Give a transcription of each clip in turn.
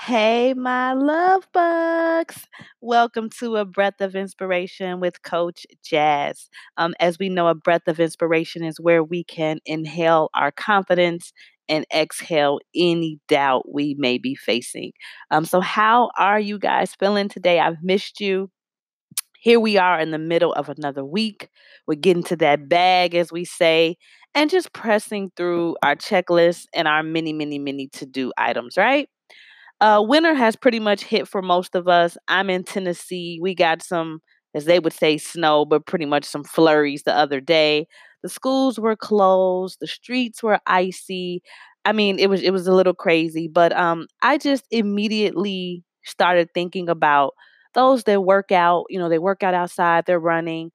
Hey, my love bugs. Welcome to a breath of inspiration with Coach Jas. Um, as we know, a breath of inspiration is where we can inhale our confidence and exhale any doubt we may be facing. Um, so, how are you guys feeling today? I've missed you. Here we are in the middle of another week. We're getting to that bag, as we say, and just pressing through our checklist and our many, many, many to do items, right? Uh, winter has pretty much hit for most of us. I'm in Tennessee. We got some, as they would say, snow, but pretty much some flurries the other day. The schools were closed. The streets were icy. I mean, it was it was a little crazy, but um, I just immediately started thinking about those that work out. You know, they work out outside. They're running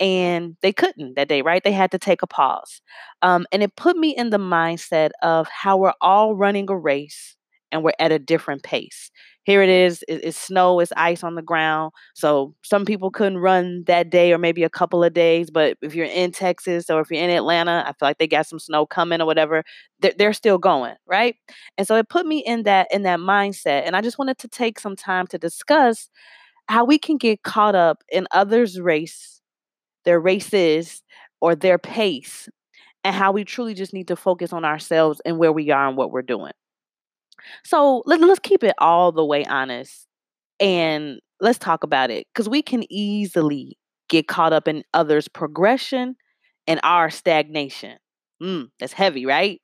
and they couldn't that day, right? They had to take a pause. Um, and it put me in the mindset of how we're all running a race and we're at a different pace. Here it is, it's snow, it's ice on the ground. So some people couldn't run that day or maybe a couple of days. But if you're in Texas or if you're in Atlanta, I feel like they got some snow coming or whatever, they're, still going, right? And so it put me in that in that mindset. And I just wanted to take some time to discuss how we can get caught up in others' race their races or their pace and how we truly just need to focus on ourselves and where we are and what we're doing. So let, let's keep it all the way honest and let's talk about it because we can easily get caught up in others' progression and our stagnation. Mm, that's heavy, right?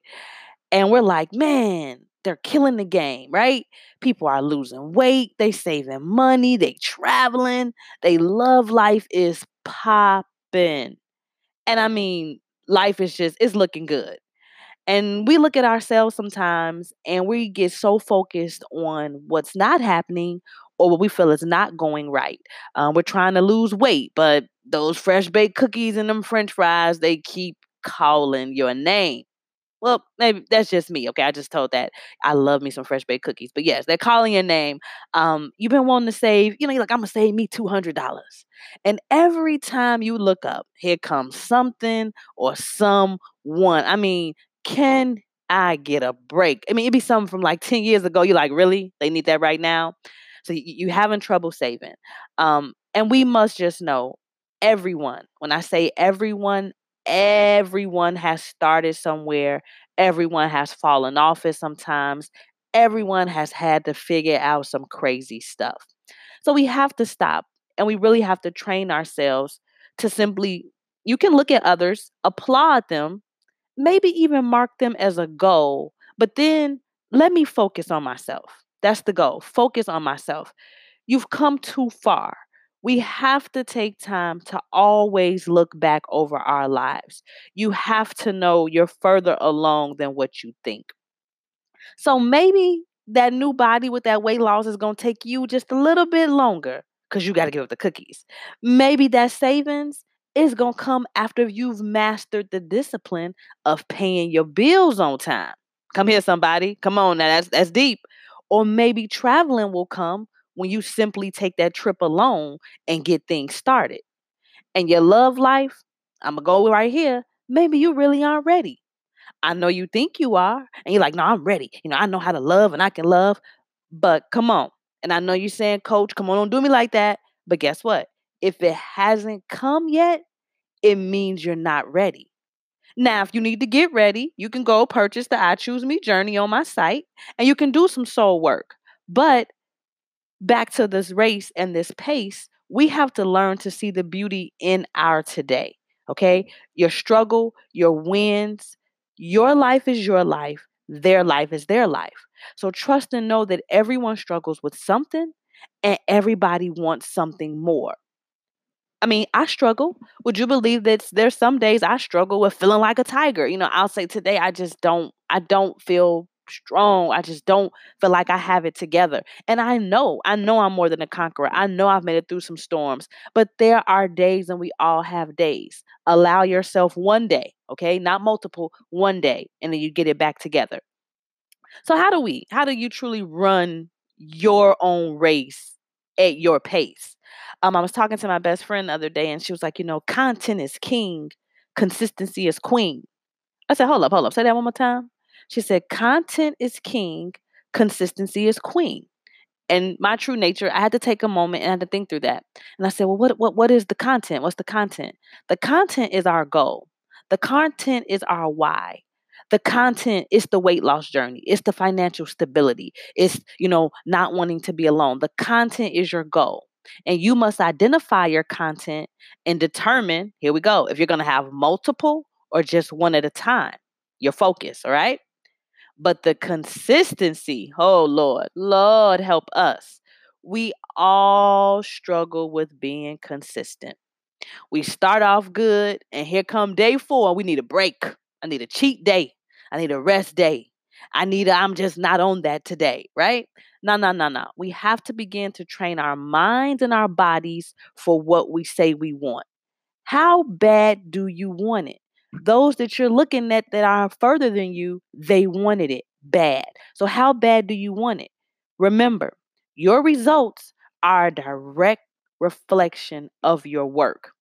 And we're like, man, they're killing the game, right? People are losing weight, they saving money, they traveling, they love life is popping. And I mean, life is just it's looking good. And we look at ourselves sometimes and we get so focused on what's not happening or what we feel is not going right. Um, we're trying to lose weight, but those fresh baked cookies and them french fries, they keep calling your name. Well, maybe that's just me. Okay, I just told that I love me some fresh baked cookies. But yes, they're calling your name. Um, you've been wanting to save, you know, you're like, I'm gonna save me two hundred dollars. And every time you look up, here comes something or someone. I mean, can I get a break? I mean, it'd be something from like 10 years ago. You're like, really? They need that right now? So you, you having trouble saving. Um, and we must just know everyone, when I say everyone, everyone has started somewhere, everyone has fallen off it sometimes, everyone has had to figure out some crazy stuff. So we have to stop and we really have to train ourselves to simply, you can look at others, applaud them, maybe even mark them as a goal, but then let me focus on myself. That's the goal. Focus on myself. You've come too far. We have to take time to always look back over our lives. You have to know you're further along than what you think. So maybe that new body with that weight loss is going to take you just a little bit longer because you got to give up the cookies. Maybe that savings is going to come after you've mastered the discipline of paying your bills on time. Come here, somebody. Come on now. That's, that's deep. Or maybe traveling will come when you simply take that trip alone and get things started. And your love life, I'm going to go right here. Maybe you really aren't ready. I know you think you are, and you're like, no, I'm ready. You know, I know how to love and I can love, but come on. And I know you're saying, coach, come on, don't do me like that. But guess what? If it hasn't come yet, it means you're not ready. Now, if you need to get ready, you can go purchase the I Choose Me journey on my site and you can do some soul work. But back to this race and this pace, we have to learn to see the beauty in our today. Okay? Your struggle, your wins, your life is your life, their life is their life. So trust and know that everyone struggles with something and everybody wants something more. I mean, I struggle. Would you believe that there's some days I struggle with feeling like a tiger? You know, I'll say today I just don't I don't feel strong. I just don't feel like I have it together. And I know, I know I'm more than a conqueror. I know I've made it through some storms, but there are days and we all have days. Allow yourself one day, okay? Not multiple, one day, and then you get it back together. So how do we? How do you truly run your own race at your pace? Um, I was talking to my best friend the other day, and she was like, you know, content is king, consistency is queen. I said, hold up, hold up, say that one more time. She said, content is king, consistency is queen. And my true nature, I had to take a moment and I had to think through that. And I said, well, what, what, what is the content? What's the content? The content is our goal. The content is our why. The content is the weight loss journey. It's the financial stability. It's, you know, not wanting to be alone. The content is your goal. And you must identify your content and determine, here we go, if you're going to have multiple or just one at a time. Your focus, all right? But the consistency, oh Lord, Lord help us. We all struggle with being consistent. We start off good, and here come day four. We need a break. I need a cheat day. I need a rest day. I need a, I'm just not on that today, right? No, no, no, no. We have to begin to train our minds and our bodies for what we say we want. How bad do you want it? Those that you're looking at that are further than you, they wanted it bad. So, how bad do you want it? Remember, your results are a direct reflection of your work.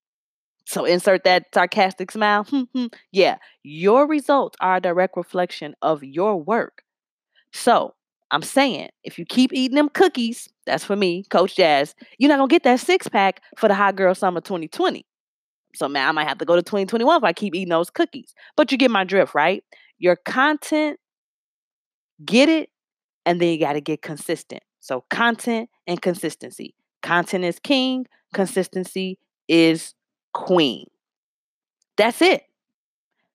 So insert that sarcastic smile. yeah, your results are a direct reflection of your work. So I'm saying if you keep eating them cookies, that's for me, Coach Jas, you're not gonna get that six pack for the Hot Girl Summer 2020. So man, I might have to go to 2021 if I keep eating those cookies. But you get my drift, right? Your content, get it, and then you got to get consistent. So content and consistency. Content is king, consistency is queen. That's it.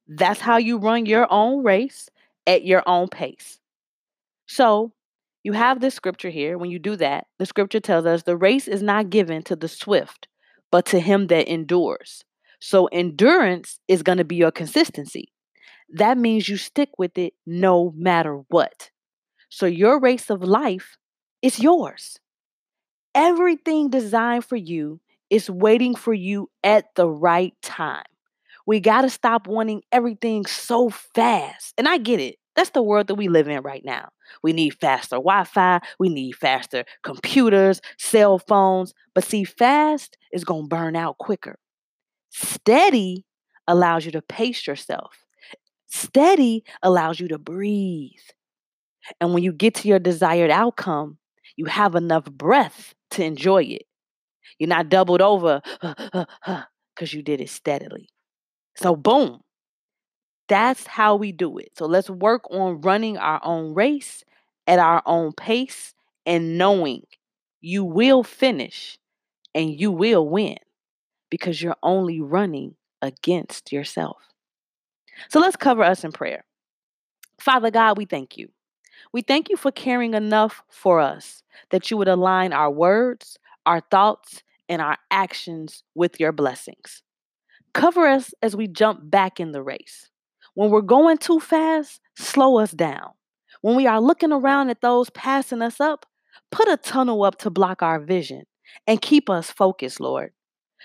That's how you run your own race at your own pace. So, you have this scripture here. When you do that, the scripture tells us the race is not given to the swift, but to him that endures. So, endurance is going to be your consistency. That means you stick with it no matter what. So, your race of life is yours. Everything designed for you it's waiting for you at the right time. We got to stop wanting everything so fast. And I get it. That's the world that we live in right now. We need faster Wi Fi. We need faster computers, cell phones. But see, fast is going to burn out quicker. Steady allows you to pace yourself, steady allows you to breathe. And when you get to your desired outcome, you have enough breath to enjoy it. You're not doubled over because you did it steadily. So, boom. That's how we do it. So, let's work on running our own race at our own pace and knowing you will finish and you will win because you're only running against yourself. So, let's cover us in prayer. Father God, we thank you. We thank you for caring enough for us that you would align our words, our thoughts, and our actions with your blessings. Cover us as we jump back in the race. When we're going too fast, slow us down. When we are looking around at those passing us up, put a tunnel up to block our vision and keep us focused, Lord.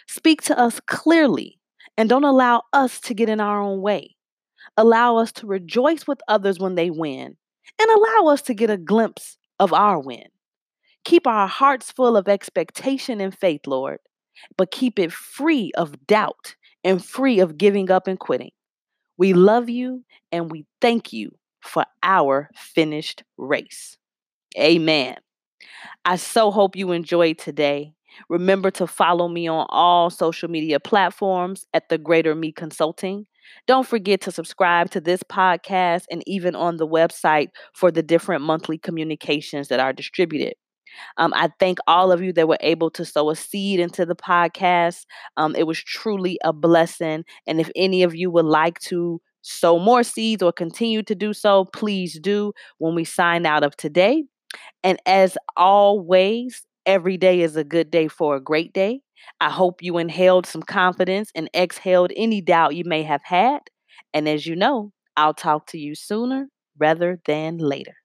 Speak to us clearly and don't allow us to get in our own way. Allow us to rejoice with others when they win and allow us to get a glimpse of our win. Keep our hearts full of expectation and faith, Lord, but keep it free of doubt and free of giving up and quitting. We love you and we thank you for our finished race. Amen. I so hope you enjoyed today. Remember to follow me on all social media platforms at The Greater Me Consulting. Don't forget to subscribe to this podcast and even on the website for the different monthly communications that are distributed. Um, I thank all of you that were able to sow a seed into the podcast. Um, it was truly a blessing. And if any of you would like to sow more seeds or continue to do so, please do when we sign out of today. And as always, every day is a good day for a great day. I hope you inhaled some confidence and exhaled any doubt you may have had. And as you know, I'll talk to you sooner rather than later.